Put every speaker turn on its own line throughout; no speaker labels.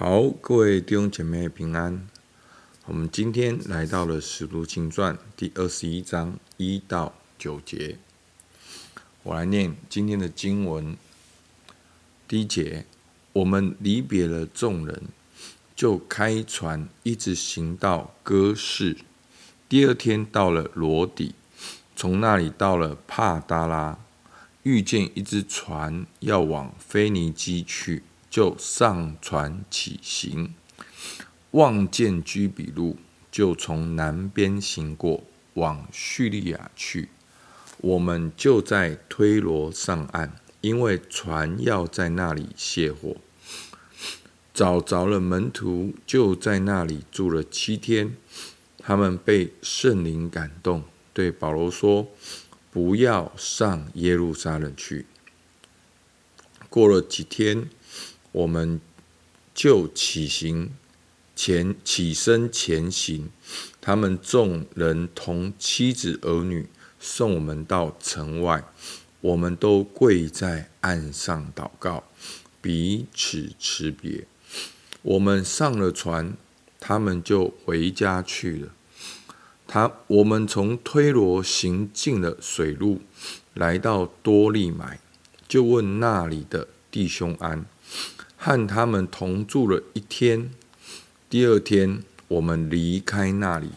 好，各位弟兄姐妹平安。我们今天来到了《使徒行传》第二十一章一到九节。我来念今天的经文。第一节，我们离别了众人，就开船，一直行到哥市。第二天到了罗底，从那里到了帕达拉，遇见一只船要往腓尼基去。就上船起行，望见居比路，就从南边行过，往叙利亚去。我们就在推罗上岸，因为船要在那里卸货。找着了门徒，就在那里住了七天。他们被圣灵感动，对保罗说：“不要上耶路撒冷去。”过了几天。我们就起行前起身前行，他们众人同妻子儿女送我们到城外，我们都跪在岸上祷告，彼此辞别。我们上了船，他们就回家去了。他我们从推罗行进了水路，来到多利买，就问那里的弟兄安。和他们同住了一天。第二天，我们离开那里，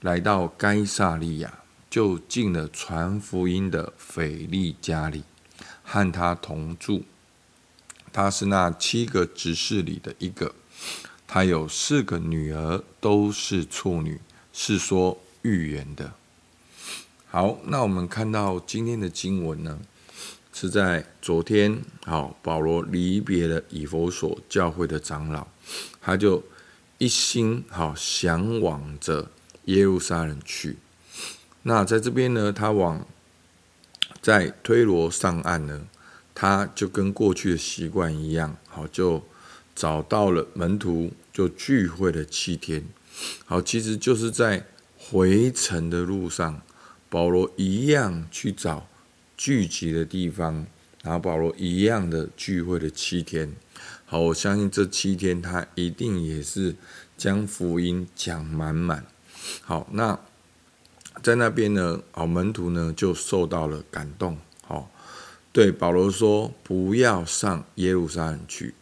来到该撒利亚，就进了传福音的腓利家里，和他同住。他是那七个执事里的一个。他有四个女儿，都是处女，是说预言的。好，那我们看到今天的经文呢？是在昨天，好，保罗离别了以弗所教会的长老，他就一心好向往着耶路撒冷去。那在这边呢，他往在推罗上岸呢，他就跟过去的习惯一样，好，就找到了门徒，就聚会了七天。好，其实就是在回程的路上，保罗一样去找。聚集的地方，然后保罗一样的聚会了七天。好，我相信这七天他一定也是将福音讲满满。好，那在那边呢，好，门徒呢就受到了感动。好，对保罗说：“不要上耶路撒冷去。”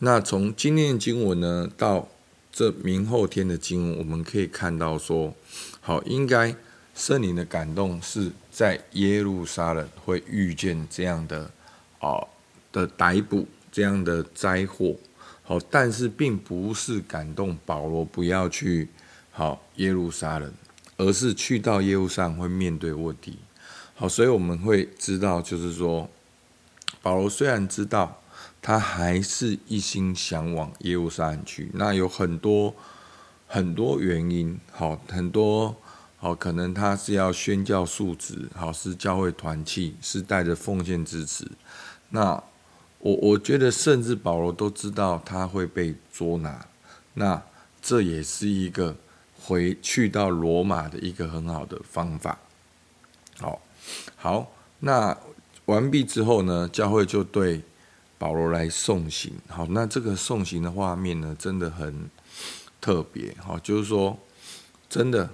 那从今天的经文呢，到这明后天的经文，我们可以看到说，好，应该。圣灵的感动是在耶路撒冷会遇见这样的哦的逮捕，这样的灾祸，好，但是并不是感动保罗不要去好耶路撒冷，而是去到耶路撒冷会面对问题，好，所以我们会知道，就是说保罗虽然知道他还是一心想往耶路撒冷去，那有很多很多原因，好，很多。好，可能他是要宣教述职，好，是教会团契，是带着奉献支持。那我我觉得，甚至保罗都知道他会被捉拿。那这也是一个回去到罗马的一个很好的方法。好，好，那完毕之后呢，教会就对保罗来送行。好，那这个送行的画面呢，真的很特别。好，就是说，真的。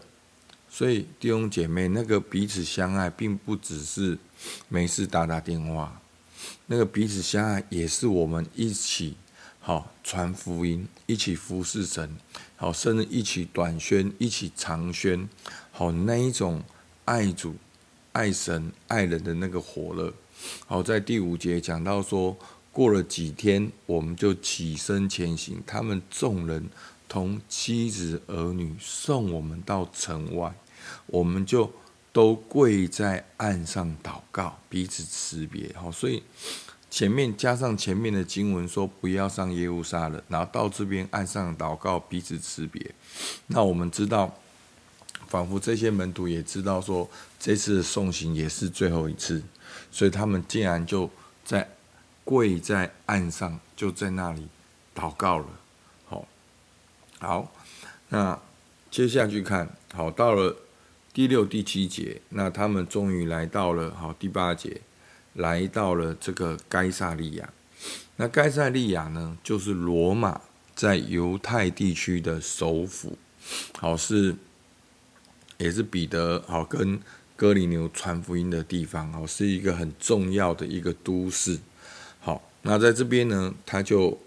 所以弟兄姐妹，那个彼此相爱，并不只是没事打打电话，那个彼此相爱，也是我们一起好传福音，一起服侍神，好甚至一起短宣，一起长宣，好那一种爱主、爱神、爱人的那个火热。好，在第五节讲到说，过了几天，我们就起身前行，他们众人。同妻子儿女送我们到城外，我们就都跪在岸上祷告，彼此辞别。好，所以前面加上前面的经文说不要上耶路撒冷，然后到这边岸上祷告，彼此辞别。那我们知道，仿佛这些门徒也知道说这次送行也是最后一次，所以他们竟然就在跪在岸上，就在那里祷告了。好，那接下去看好，到了第六、第七节，那他们终于来到了好第八节，来到了这个该撒利亚。那该撒利亚呢，就是罗马在犹太地区的首府，好是也是彼得好跟哥尼流传福音的地方，好是一个很重要的一个都市。好，那在这边呢，他就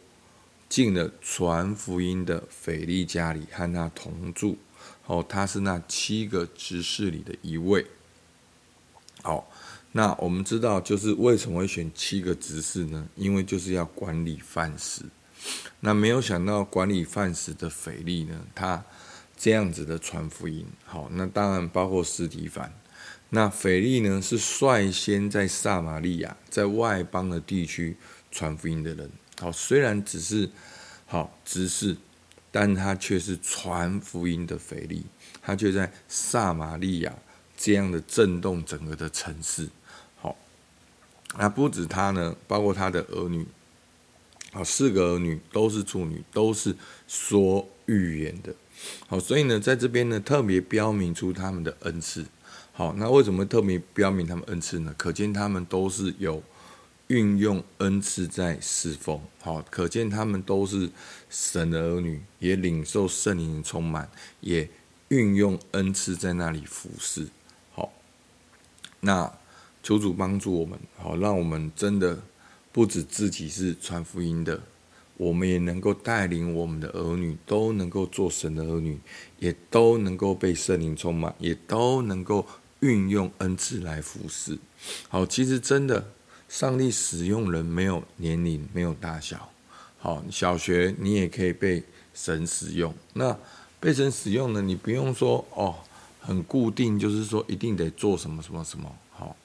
进了传福音的腓利家里和他同住。哦，他是那七个执事里的一位。好，那我们知道，就是为什么会选七个执事呢？因为就是要管理饭食。那没有想到管理饭食的腓利呢，他这样子的传福音。好，那当然包括斯提凡。那腓利呢，是率先在撒玛利亚，在外邦的地区传福音的人。好，虽然只是好执事。但他却是传福音的腓力，他却在撒玛利亚这样的震动整个的城市。好，那不止他呢，包括他的儿女，好，四个儿女都是处女，都是说预言的。好，所以呢，在这边呢，特别标明出他们的恩赐。好，那为什么特别标明他们恩赐呢？可见他们都是有。运用恩赐在侍奉，好，可见他们都是神的儿女，也领受圣灵的充满，也运用恩赐在那里服侍。好，那求主帮助我们，好，让我们真的不止自己是传福音的，我们也能够带领我们的儿女都能够做神的儿女，也都能够被圣灵充满，也都能够运用恩赐来服侍。好，其实真的。上帝使用人没有年龄，没有大小。好，小学你也可以被神使用。那被神使用呢？你不用说哦，很固定，就是说一定得做什么什么什么。好，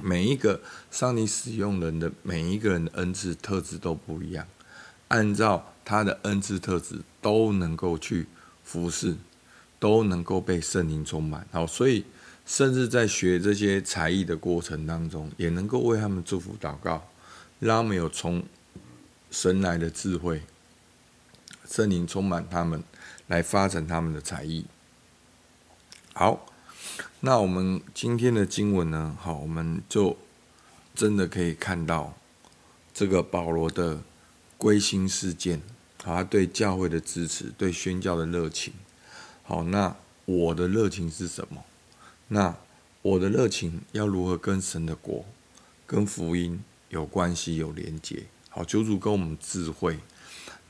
每一个上帝使用人的每一个人的恩赐特质都不一样，按照他的恩赐特质都能够去服侍，都能够被圣灵充满。好，所以。甚至在学这些才艺的过程当中，也能够为他们祝福祷告，让他们有从神来的智慧，圣灵充满他们，来发展他们的才艺。好，那我们今天的经文呢？好，我们就真的可以看到这个保罗的归心似箭，好，他对教会的支持，对宣教的热情。好，那我的热情是什么？那我的热情要如何跟神的国、跟福音有关系、有连结？好，求主跟我们智慧。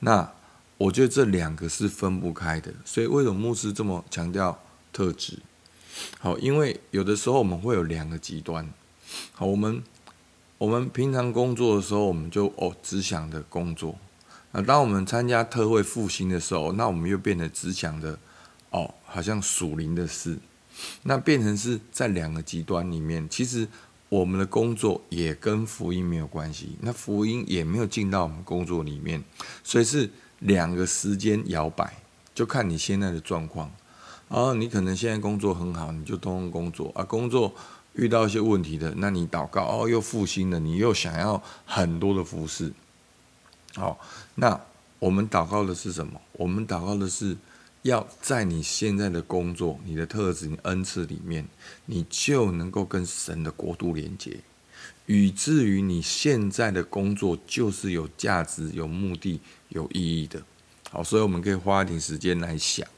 那我觉得这两个是分不开的。所以为什么牧师这么强调特质？好，因为有的时候我们会有两个极端。好，我们我们平常工作的时候，我们就哦只想着工作。那当我们参加特会复兴的时候，那我们又变得只想着哦，好像属灵的事。那变成是在两个极端里面，其实我们的工作也跟福音没有关系，那福音也没有进到我们工作里面，所以是两个时间摇摆，就看你现在的状况。哦你可能现在工作很好，你就通通工作啊，工作遇到一些问题的，那你祷告哦，又复兴了，你又想要很多的服事。好，那我们祷告的是什么？我们祷告的是。要在你现在的工作、你的特质、你恩赐里面，你就能够跟神的国度连接，以至于你现在的工作就是有价值、有目的、有意义的。好，所以我们可以花一点时间来想，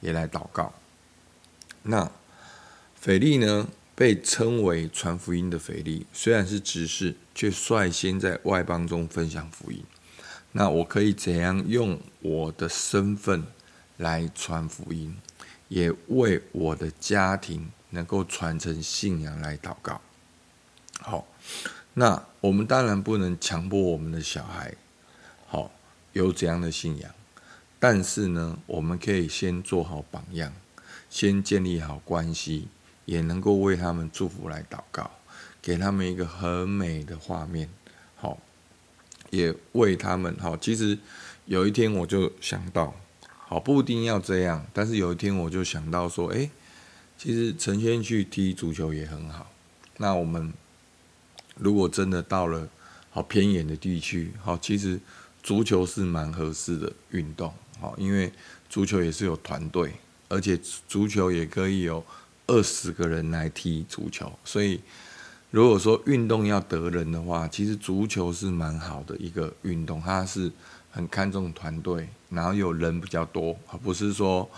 也来祷告。那腓利呢，被称为传福音的腓利，虽然是执事，却率先在外邦中分享福音。那我可以怎样用我的身份？来传福音，也为我的家庭能够传承信仰来祷告。好，那我们当然不能强迫我们的小孩，好有怎样的信仰，但是呢，我们可以先做好榜样，先建立好关系，也能够为他们祝福来祷告，给他们一个很美的画面。好，也为他们好。其实有一天我就想到。好，不一定要这样，但是有一天我就想到说，哎，其实陈先去踢足球也很好。那我们如果真的到了好偏远的地区，好，其实足球是蛮合适的运动，好，因为足球也是有团队，而且足球也可以有二十个人来踢足球，所以如果说运动要得人的话，其实足球是蛮好的一个运动，它是。很看重团队，然后有人比较多，而不是说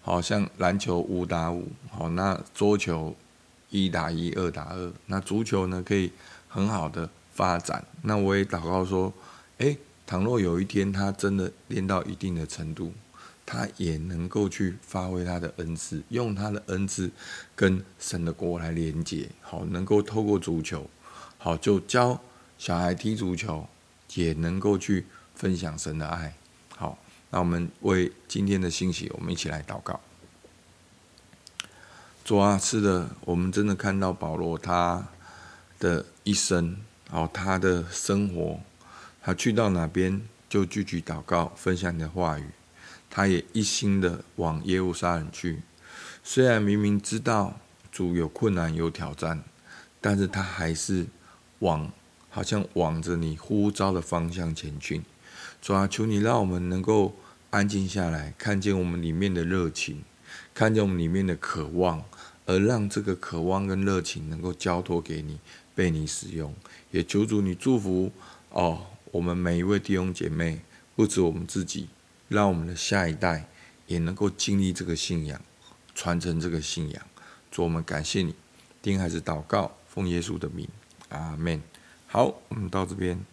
好像篮球五打五，好，那桌球一打一、二打二，那足球呢可以很好的发展。那我也祷告说，诶，倘若有一天他真的练到一定的程度，他也能够去发挥他的恩赐，用他的恩赐跟神的国来连接，好，能够透过足球，好，就教小孩踢足球，也能够去分享神的爱。好，那我们为今天的信息，我们一起来祷告。主啊，是的，我们真的看到保罗他的一生，好，他的生活，他去到哪边就聚集祷告，分享你的话语，他也一心的往耶路撒冷去。虽然明明知道主有困难有挑战，但是他还是往，好像往着你呼召的方向前进。主啊，求你让我们能够安静下来，看见我们里面的热情，看见我们里面的渴望。而让这个渴望跟热情能够交托给你，被你使用，也求主你祝福哦，我们每一位弟兄姐妹，不止我们自己，让我们的下一代也能够经历这个信仰，传承这个信仰。主，我们感谢你，丁孩子祷告，奉耶稣的名，阿门。好，我们到这边。